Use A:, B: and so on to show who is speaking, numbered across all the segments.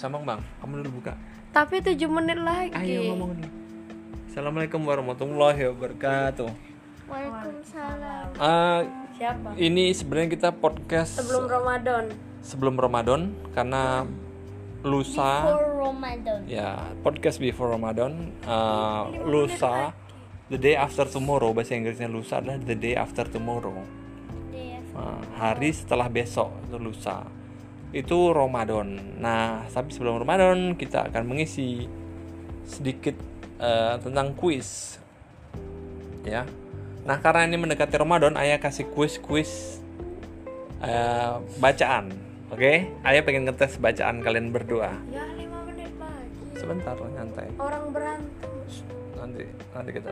A: Sambung bang, kamu dulu buka.
B: Tapi 7 menit lagi.
A: Ayo ngomong dulu. Assalamualaikum warahmatullahi wabarakatuh.
C: Waalaikumsalam.
A: Ah,
B: Siapa?
A: ini sebenarnya kita podcast
B: Sebelum Ramadan.
A: sebelum Ramadan karena lusa
C: For Ramadan.
A: ya podcast before Ramadan uh, lusa the day after tomorrow bahasa Inggrisnya lusa adalah the day after tomorrow. Uh, hari setelah besok itu lusa itu Ramadan. Nah tapi sebelum Ramadan kita akan mengisi sedikit uh, tentang kuis. Ya. Nah karena ini mendekati Ramadan ayah kasih kuis-kuis uh, bacaan. Oke? Ayah pengen ngetes bacaan kalian berdua.
B: Ya 5 menit lagi.
A: sebentar nyantai.
B: Orang berantem.
A: nanti nanti kita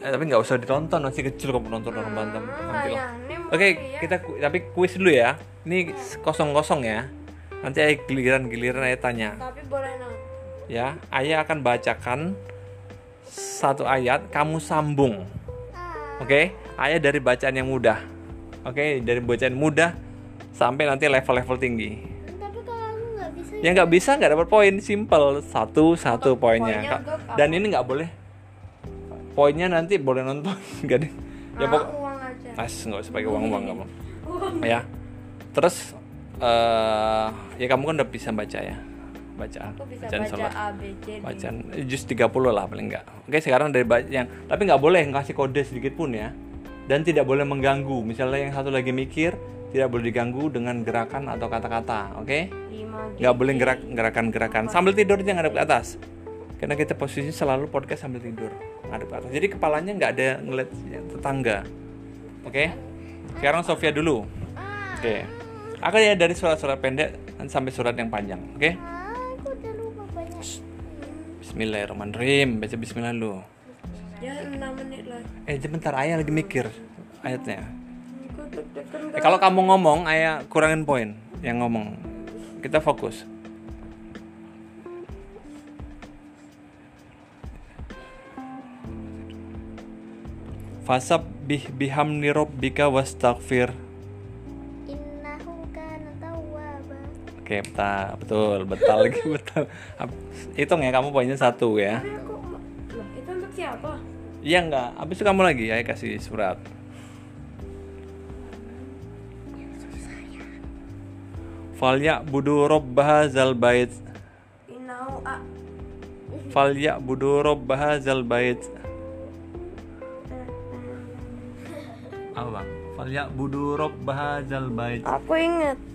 A: eh, tapi nggak usah ditonton masih kecil kok nonton orang berantem. nanti lah. oke kita ku- tapi kuis dulu ya ini kosong kosong ya. Nanti ayah giliran giliran ayah tanya.
B: Tapi boleh nang.
A: ya ayah akan bacakan satu ayat kamu sambung. Oke? Ayah dari bacaan yang mudah. Oke? Dari bacaan mudah sampai nanti level-level tinggi.
C: Tapi kalau aku nggak bisa
A: yang nggak bisa nggak dapat poin. Simple. Satu satu poinnya.
B: poinnya
A: dan ini nggak boleh. Poinnya nanti boleh nonton. Nggak deh ya
B: Ah,
A: pokok
B: uang aja.
A: As nggak usah pakai uang uang nggak mau ya terus eh ya kamu kan udah bisa baca ya? Bacaan
B: Aku bisa
A: bacaan
B: baca
A: sholat.
B: A B C D.
A: bacaan eh, jus 30 lah paling enggak oke sekarang dari yang tapi nggak boleh ngasih kode sedikit pun ya. Dan tidak boleh mengganggu. Misalnya yang satu lagi mikir tidak boleh diganggu dengan gerakan atau kata-kata oke?
B: 5
A: nggak boleh gerak gerakan-gerakan. Sambil tidur jangan ngadep ke atas. Karena kita posisi selalu podcast sambil tidur ngadep ke atas. Jadi kepalanya nggak ada ngeliat tetangga oke? Sekarang Sofia dulu. Oke aku ya dari surat-surat pendek sampai surat yang panjang oke?
C: Ah, aku udah lupa banyak.
A: Bismillahirrahmanirrahim. Baca Bismillah dulu.
B: Ya 6 menit lagi.
A: eh sebentar ayah lagi mikir ayatnya. Eh, kalau kamu ngomong ayah kurangin poin yang ngomong. Kita fokus. Fasab bih bihamni rabbika wastaghfir. Oke, betul, betul, betul lagi betul. Hitung ya kamu poinnya satu ya.
B: Tapi aku itu untuk siapa?
A: Iya enggak? Habis itu kamu lagi, ayah kasih surat. Falya budu robbaha zal bait. Falya budu robbaha zal bait. Apa bang? Falya budu robbaha zal bait.
B: Aku ingat.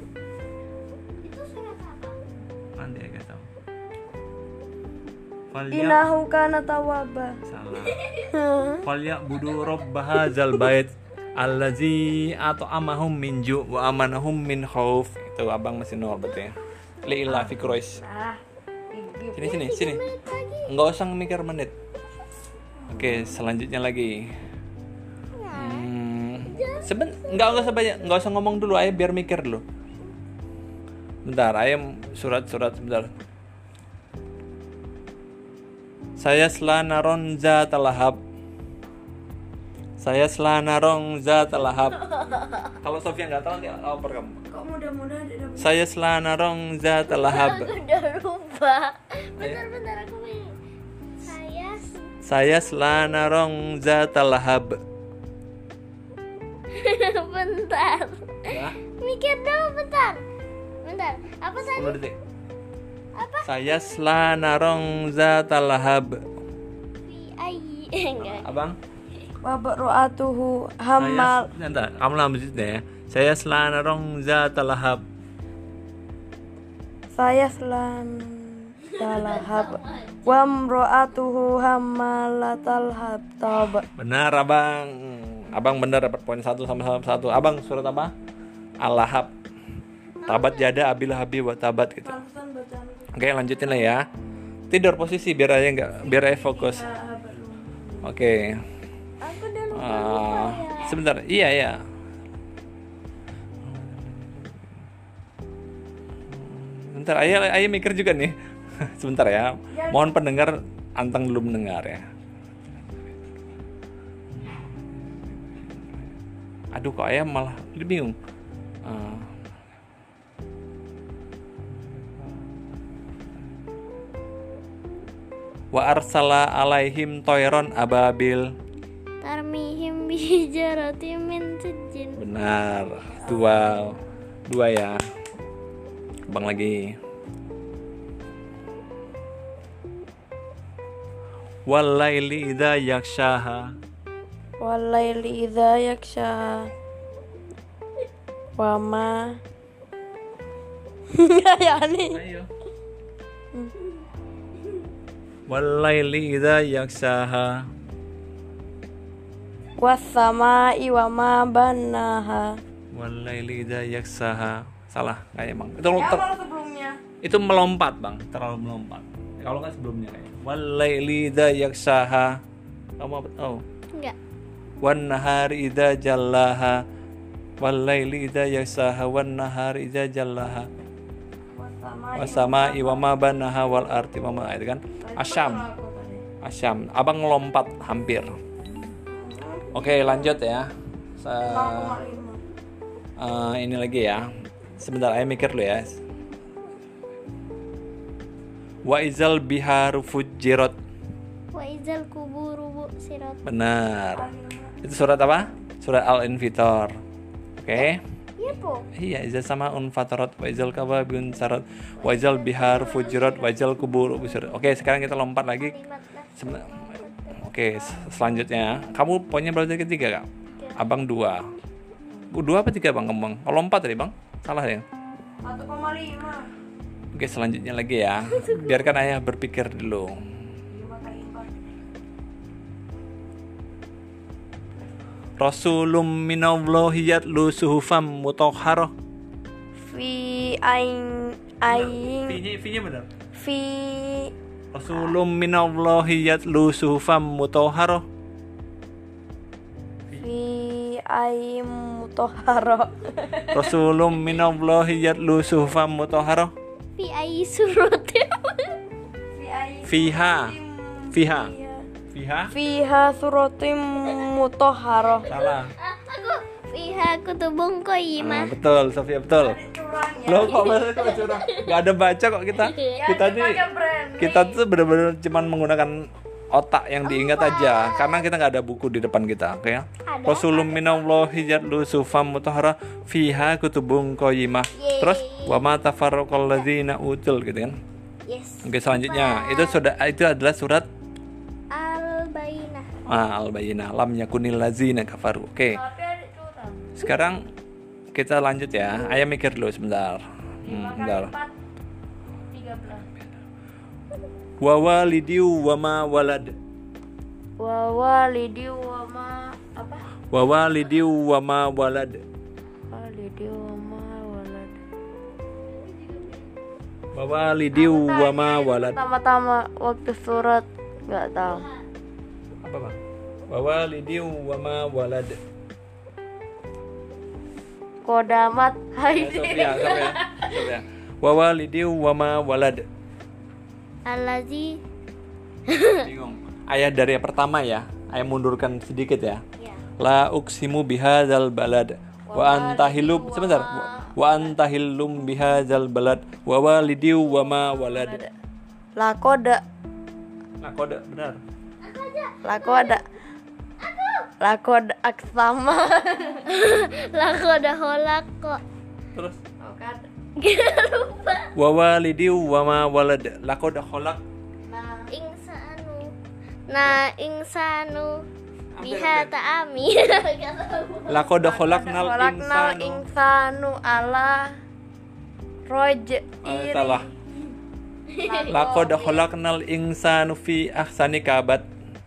B: Innahu kana tawwaba.
A: salah. Falya budu robbaha zal bait. Allazi at'amahum min ju' wa amanahum min khauf. Itu abang masih nol berarti ya. Li illa fi Quraisy.
B: Ah.
A: Sini sini sini. Enggak usah mikir menit. Oke, selanjutnya lagi. Hmm, seben enggak enggak usah banyak, enggak usah ngomong dulu, ayo biar mikir dulu. Bentar, ayo surat-surat sebentar. Saya selanaron zat lahab. Saya selanaron zat lahab. Kalau Sofia nggak tahu nanti oper kamu.
B: Kok mudah-mudahan tidak
A: Saya selanaron zat lahab.
C: Aku udah lupa. Bentar-bentar aku mau. Saya
A: Saya selanarong zat lahab.
C: bentar.
A: Ya,
C: Mikir dulu bentar. Bentar. Apa tadi?
A: 10 detik.
C: Apa?
A: Saya selanarong zat lahab.
C: Fi ai. Enggak.
A: Abang?
B: Wabak ru'atuhu hamal.
A: Saya, Bentar, kamu lanjut deh ya. Saya selanarong zat lahab.
B: Saya selan talahab. Wa mro'atuhu hamalatal hatab.
A: Benar, abang. Abang benar dapat poin satu sama sama satu. Abang surat apa? Al-Lahab. Tabat jada abil habi wa tabat gitu. Oke, lanjutin lah ya. Tidur posisi biar aja nggak biar aja fokus. Oke.
C: Aku udah lupa.
A: Ah, sebentar. Iya, iya. Sebentar, ayah, ayah mikir juga nih. Sebentar ya. Mohon pendengar anteng dulu mendengar ya. Aduh, kok ayah malah bingung. Ah. Wa arsala alaihim toiron ababil.
C: Tarmihim bijaratim min sijin.
A: Benar. Dua. Dua ya. Bang lagi. Walaili idza yakshaha.
B: Walaili idza yaksha. Wama. ya nih.
A: Ayo. Walaili idza yakshaha.
B: Wasama'i wama banaha.
A: Walaili idza yaksaha. Salah kayaknya bang. Itu ter-
B: sebelumnya?
A: itu melompat bang, terlalu melompat. Kalau nggak sebelumnya kayak. Walaili idza yaksaha. Kamu apa? Oh.
C: Enggak.
A: Wan nahari idza jallaha. Walaili idza yaksaha wan nahari idza jallaha. Wasama iwama banaha wal arti wama itu kan? Asyam. asyam. Abang lompat hampir. Oke lanjut ya. Sa- Eh, ini lagi ya. Sebentar ayo mikir dulu ya. Wa izal biharu fujirat
C: Wa izal kuburu sirat.
A: benar. Itu surat apa? Surat al infitor oke.
C: Iya po.
A: iya izal sama unfatarat wa izal kababun sarat wa izal bihar fujirat wa izal kubur busirat oke sekarang kita lompat lagi. Seben- Oke, selanjutnya kamu poinnya berarti ketiga kak? Abang dua. Bu, Dua apa tiga bang? Kembang. Kalau empat tadi bang? Salah ya?
B: 1,5.
A: Oke, selanjutnya lagi ya. Biarkan ayah berpikir dulu. Rasulum minallahi yatlu suhufam mutahharah.
B: Fi ain ain
A: V-nya, V-nya benar.
B: fi
A: Rasulum minallahi yatlu suhufam mutahharah.
B: fi ain mutahhara.
A: Rasulum minallahi yatlu suhufam mutahharah.
C: Fi ayi surat.
B: Fi ain
A: Fiha. Fiha. Fiha.
B: fiha suratim mutahhara.
A: Salah.
C: Aku fiha kutubung
A: Ah,
C: qayyimah.
A: betul, Sofia betul. Lo kok bahasa kok curang? Gak ada baca kok kita. Kita nih kita tuh bener-bener cuman menggunakan otak yang diingat aja karena kita nggak ada buku di depan kita oke ya Rasulum minallahi yatlu sufam mutahhara fiha kutubung qayyimah terus wa ma tafarraqal ladzina utul gitu kan
C: Yes.
A: oke selanjutnya itu sudah itu adalah surat
C: Al Bainah.
A: ah, al lam yakunil ladzina kafaru. Oke. Sekarang kita lanjut ya. Ayah mikir dulu sebentar. Hmm, bentar. wa walidiu wa ma walad.
B: Wa walidi wa ma apa?
A: wa walidiu wa ma walad.
B: Walidi wa ma walad.
A: wa walidiu wa ma walad.
B: Pertama-tama waktu surat nggak tahu.
A: Apa bang? Wa walidiu wa ma walad.
B: Kodamat.
A: Ya,
B: hai.
A: Sofia Sofia Sofia. Wa walidiu wa ma walad.
C: Allazi.
A: Bingung. Ayah dari yang pertama ya. Ayah mundurkan sedikit ya.
C: Ya.
A: la uksimu bihadzal balad. Wa antahilum sebentar. wa antahilum bihadzal balad. Wa walidiu wa ma walad.
B: Lakoda,
A: nakoda benar
B: lakoda. Lakoda aksama.
C: Lakoda holako.
A: terus
C: Lupa.
A: wa walidiu wa ma walad laqad khalaq
C: Insanu. Nah, insanu biha ta'ami.
A: laqad khalaqnal
B: Kolaknal
A: insanu
B: insanu ala roj
A: Eh, salah laqad khalaqnal insanu fi ahsani kabad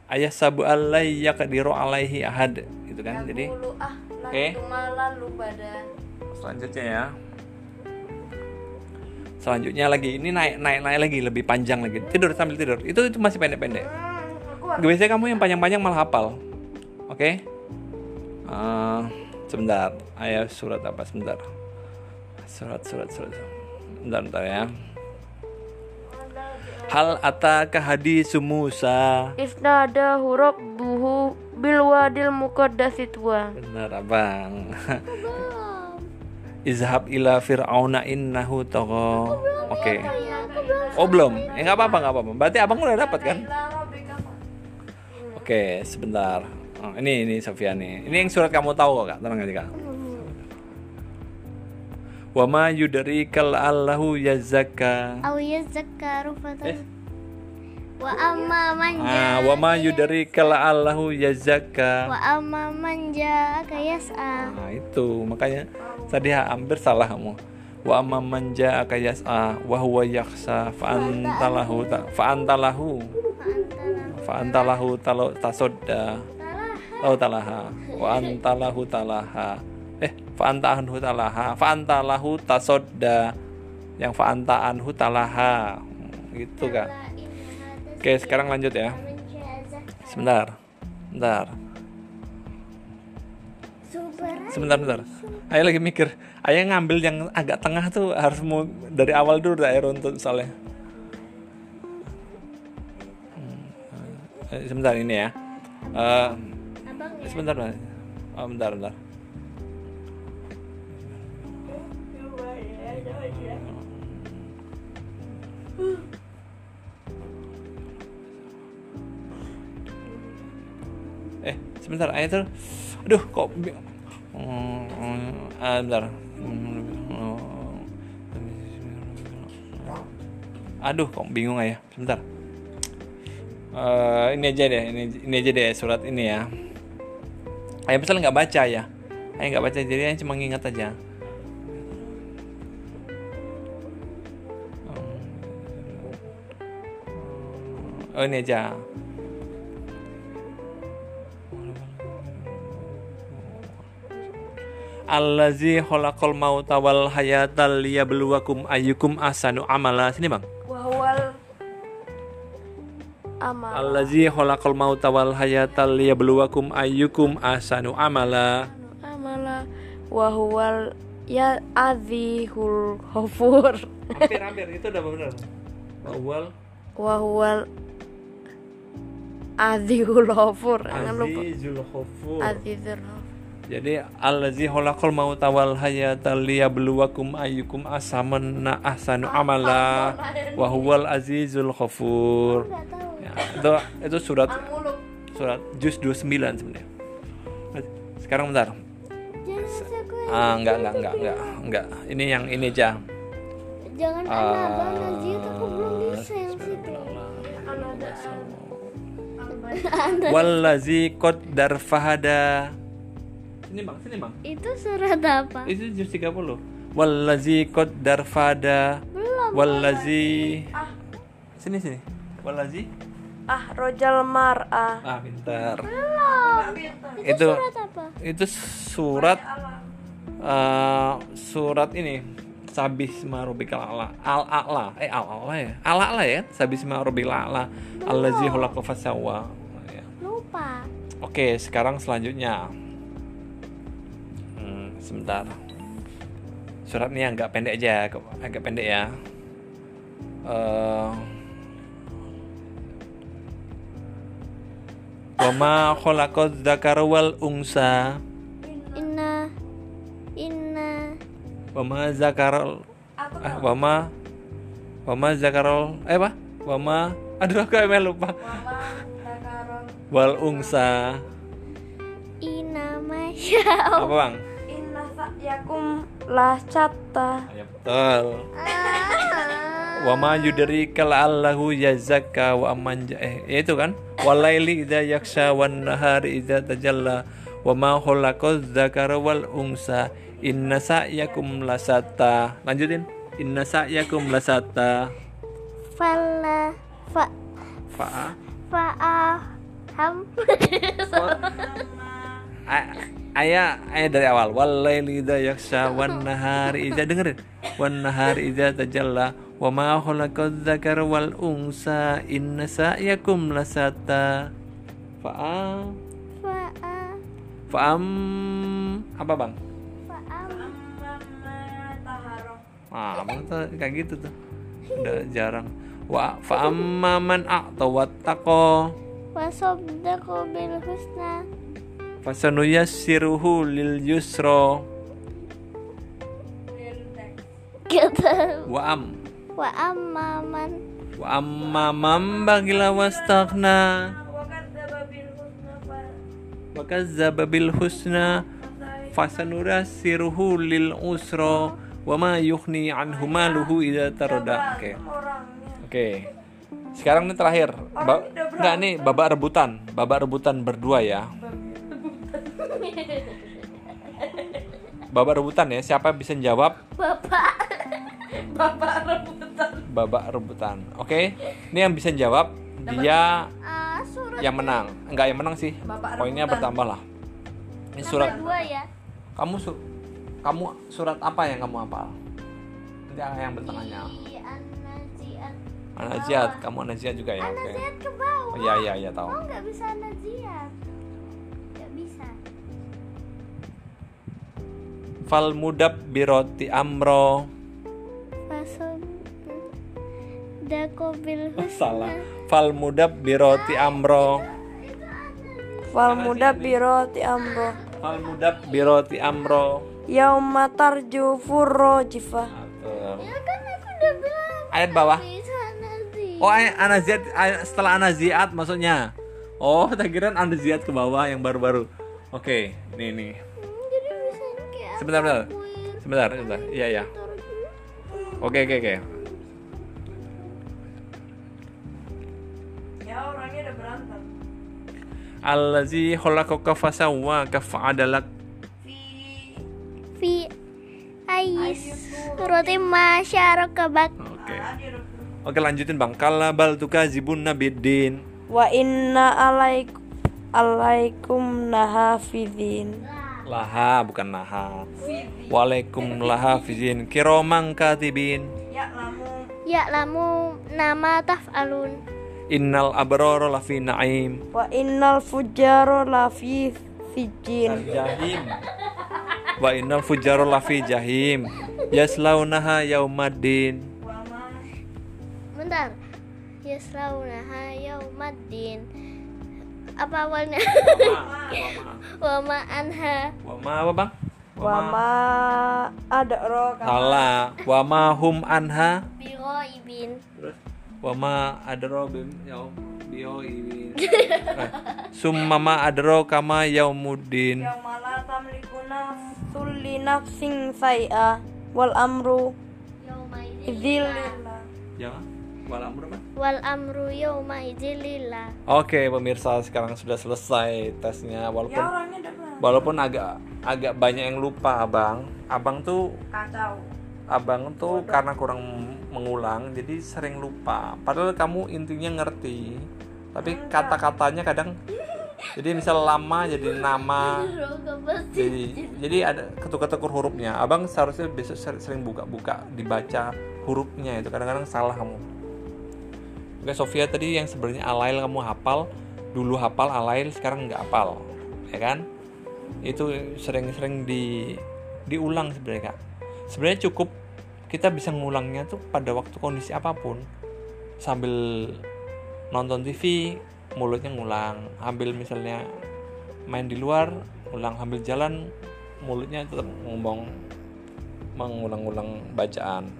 A: ayah sabu alai yaqdiru alaihi ahad gitu kan? Jadi
B: Dulu ah,
A: Oke.
B: lalu pada.
A: selanjutnya ya. Selanjutnya lagi ini naik naik naik lagi lebih panjang lagi. Tidur sambil tidur. Itu itu masih pendek-pendek. Biasanya kamu yang panjang-panjang malah hafal. Oke? Eh, sebentar. Ayah surat apa? Sebentar. Surat surat surat. Bentar bentar ya hal ataka hadisu Musa
B: Isnada huruf buhu bil wadil muqaddasi tua.
A: benar abang izhab ila fir'auna innahu tagha oke
C: aku
A: Oh belum? Ya nggak apa-apa nggak apa-apa. Berarti abang udah dapat kan? Oke, sebentar. Oh, ini ini Sofia nih. Ini yang surat kamu tahu kok kak. Tenang aja kak. Wa ma yudrikal allahu yazakka.
C: Aw yazakkaru fatan
A: Eh.
C: Wa amma man
A: Ah, wa ma yudrikal allahu yazakka.
C: Wa amma man ja'aka yas'a.
A: Nah, itu. Makanya tadi hampir salah kamu. Wa amma man ja'aka yas'a wa huwa yakhsha fa antalahu ta fa antalahu fa antalahu talo tasodda. Lau talaha. Wa antalahu talaha eh fa anta anhu talaha. Fa antalahu tasodda. Yang fa anta anhu talaha. Gitu kak. Oke sekarang lanjut ya. Sebentar sebentar. Sebentar sebentar. Ayah lagi mikir. Ayah ngambil yang agak tengah tuh harus mau dari awal dulu Ayah runtut soalnya. Hmm, eh, sebentar ini ya.
C: Ya?
A: sebentar Mas. oh, bentar bentar sebentar ayah tuh aduh kok Hmm, ah, bentar. Aduh kok bingung ayah sebentar. Eh, ini aja deh ini ini aja deh surat ini ya. Ayah misalnya nggak baca ya? Ayah nggak baca jadi ayah cuma ngingat aja. Oh ini aja. Allazi khalaqal mauta wal hayata liyabluwakum ayyukum ahsanu amala. Sini, Bang.
B: Wahwal amal.
A: Allazi khalaqal mauta wal hayata liyabluwakum ayyukum ahsanu amala.
B: amala wahwal ya azihul ghafur
A: Hampir hampir itu udah benar. Awal
B: wahwal azihul ghafur jangan lupa
A: Azizul Ghafur.
B: azizul ghafur
A: Jadi allazi khalaqal mauta wal hayata liyabluwakum ayyukum ahsanu ahsanu amala wa huwal azizul ghafur. Ya, itu itu surat surat juz 29 sebenarnya. Sekarang bentar.
C: Aku
A: Ah, enggak enggak enggak enggak enggak. Ini yang ini aja.
C: Jangan
A: Ah,
C: anak aku belum bisa yang situ
A: Wallazi qaddar fahada. Sini Bang, sini Bang.
C: Itu surat apa?
A: Itu juz 30. Wallazi qaddar fahada.
C: Belum
A: Wallazi Sini sini. Wallazi
B: ah rojal mar'ah
A: Ah, pintar.
C: Belum Itu,
A: Itu
C: surat apa?
A: itu surat eh, surat ini Sabisma Rabbikal A'la. Al A'la. Eh Al A'la ya. Al A'la ya. Sabisma Rabbikal A'la. Allazi khalaqa. Ya.
C: Lupa
A: Oke, sekarang selanjutnya. Sebentar. Surat ini agak pendek aja, agak pendek ya. Eh, Wama khalaqaz dzakara wal unsa
C: Inna Inna
A: Wama zakaral ah, Wama Wama zakaral Eh apa? Wama Aduh aku emang lupa Wal unsa
C: Inna Masya
A: Apa bang?
B: Inna sa'yakum la catta
A: Ya betul. Wama yudrika la'allahu yazakka wa amman ja- eh ya itu kan? Walaili idza yaksha wan nahari idza tajalla wa ma khalaqaz dzakara wal unsa inna sa'yakum lasata lanjutin. Inna sa'yakum lasata
C: Fala Fa
A: fa
C: Fa'aham.
A: A- ayah ayah dari awal. Walaili idza yaksha wan nahari idza dengerin wan nahari idza tajalla wa ma khalaqaz dzakara wal unsa inna sa'yakum lasata. Fa
C: Fa'a
A: Fa'am. Apa bang?
C: Fa'am.
A: Ah, tuh kayak gitu tuh. Udah jarang. Wa man a'ta wattaqa.
C: Wasobdaku bil husna
A: fasanuyassiruhu lil yusra
C: Kata
A: wa am
C: wa amman
A: Wa amma man bagila wastaghna wa kazzaba bil husna fasanurassiruhu lil usra wa ma yughni anhu maluhu idza tarada. Oke. Oke. Sekarang ini terakhir. Ba enggak nih babak rebutan. Babak rebutan berdua ya. Babak rebutan ya. Siapa bisa jawab?
C: bapak
A: Babak rebutan. Oke. Ini yang bisa jawab dia
C: surat
A: yang menang. Enggak yang menang sih. Poinnya bertambah lah. Ini surat
C: dua ya
A: kamu su- kamu surat apa yang kamu hafal? Nanti yang bertengahnya.
C: anaziat
A: kamu Anaziat juga ya?
C: Anaziat ke bawah
A: Oh iya iya iya tahu.
C: oh nggak bisa anaziat
A: Fal mudab biroti amro.
C: Dakobil husna
A: Salah. Fal mudab biroti amro.
B: Fal muda biro ti amro
A: Fal mudab biroti amro.
B: Yauma tarju furro jifa
A: Betul.
C: ya kan aku udah bilang
A: Ayat bawah. Oh, ayat Anaziat setelah Anaziat maksudnya. Oh, tak kira Anaziat ke bawah yang baru-baru. Oke, nih nih. Sebentar, sebentar. Sebentar, sebentar. Iya, iya. Oke, oke, oke.
B: Ya orangnya udah berantem
A: Allazi khalaqaka fasawwaka fa'adalak.
C: fi ayis roti masyarakabak
A: Oke. Oke, lanjutin Bang. Kala bal tukazibun nabiddin.
B: Wa inna alaik alaikum nahafidin
A: Laha bukan naha. Waalaikum laha fizin kiromang katibin.
C: ya lamu nama taf'alun
A: Innal abrara lafi na'im.
B: Wa innal fujjaro lafi sijin
A: Jahim. Wa innal fujjara lafi jahim. Yaslaunaha yaumaddin.
C: bentar yaslaunaha yaumaddin apa awalnya wa ma anha
A: Wa ma apa, Bang?
B: Wa ma adro
A: Salah. Wa ma hum anha.
C: biroibin
A: Terus wa ma adro bim yaum bio ibin. Eh, Summa ma adro kama yaumuddin.
B: Yauma la tamliku nafsun li nafsin say'a wal amru
C: yaumaidin
B: idzilillah
A: Jangan. Wal amru apa?
C: wal amru yaumaidin lillah.
A: Oke pemirsa sekarang sudah selesai tesnya. Walaupun
B: berantem
A: walaupun agak agak banyak yang lupa abang. Abang tuh
B: Kacau.
A: Abang tuh karena kurang mengulang jadi sering lupa. Padahal kamu intinya ngerti tapi kata-katanya kadang jadi misal lama jadi nama. Jadi jadi ada ketuk-ketuk hurufnya. Abang seharusnya besok ser- sering buka-buka dibaca hurufnya itu. Kadang-kadang salah kamu Oke Sofia tadi yang sebenarnya alail kamu hafal dulu hafal alail sekarang nggak hafal ya kan? Itu sering-sering di diulang sebenarnya kak. Sebenarnya cukup kita bisa ngulangnya tuh pada waktu kondisi apa pun. Sambil nonton TV mulutnya ngulang. Ambil misalnya main di luar ulang ambil jalan mulutnya tetap ngomong mengulang-ulang bacaan.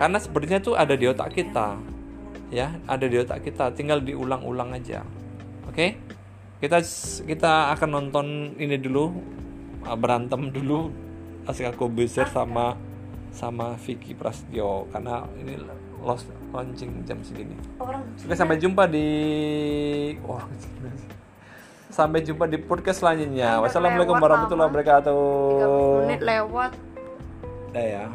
A: Karena sebenarnya tuh ada di otak kita ya ada di otak kita. Tinggal diulang-ulang aja. Oke? Kita kita akan nonton ini dulu uh, berantem dulu Aska Kobeser sama sama Vicky Prasetyo. Karena ini lost launching jam segini. Oke sampai jumpa di oh, sampai jumpa di podcast selanjutnya. Wassalamualaikum warahmatullahi wabarakatuh.
B: Menit lewat.
A: Ya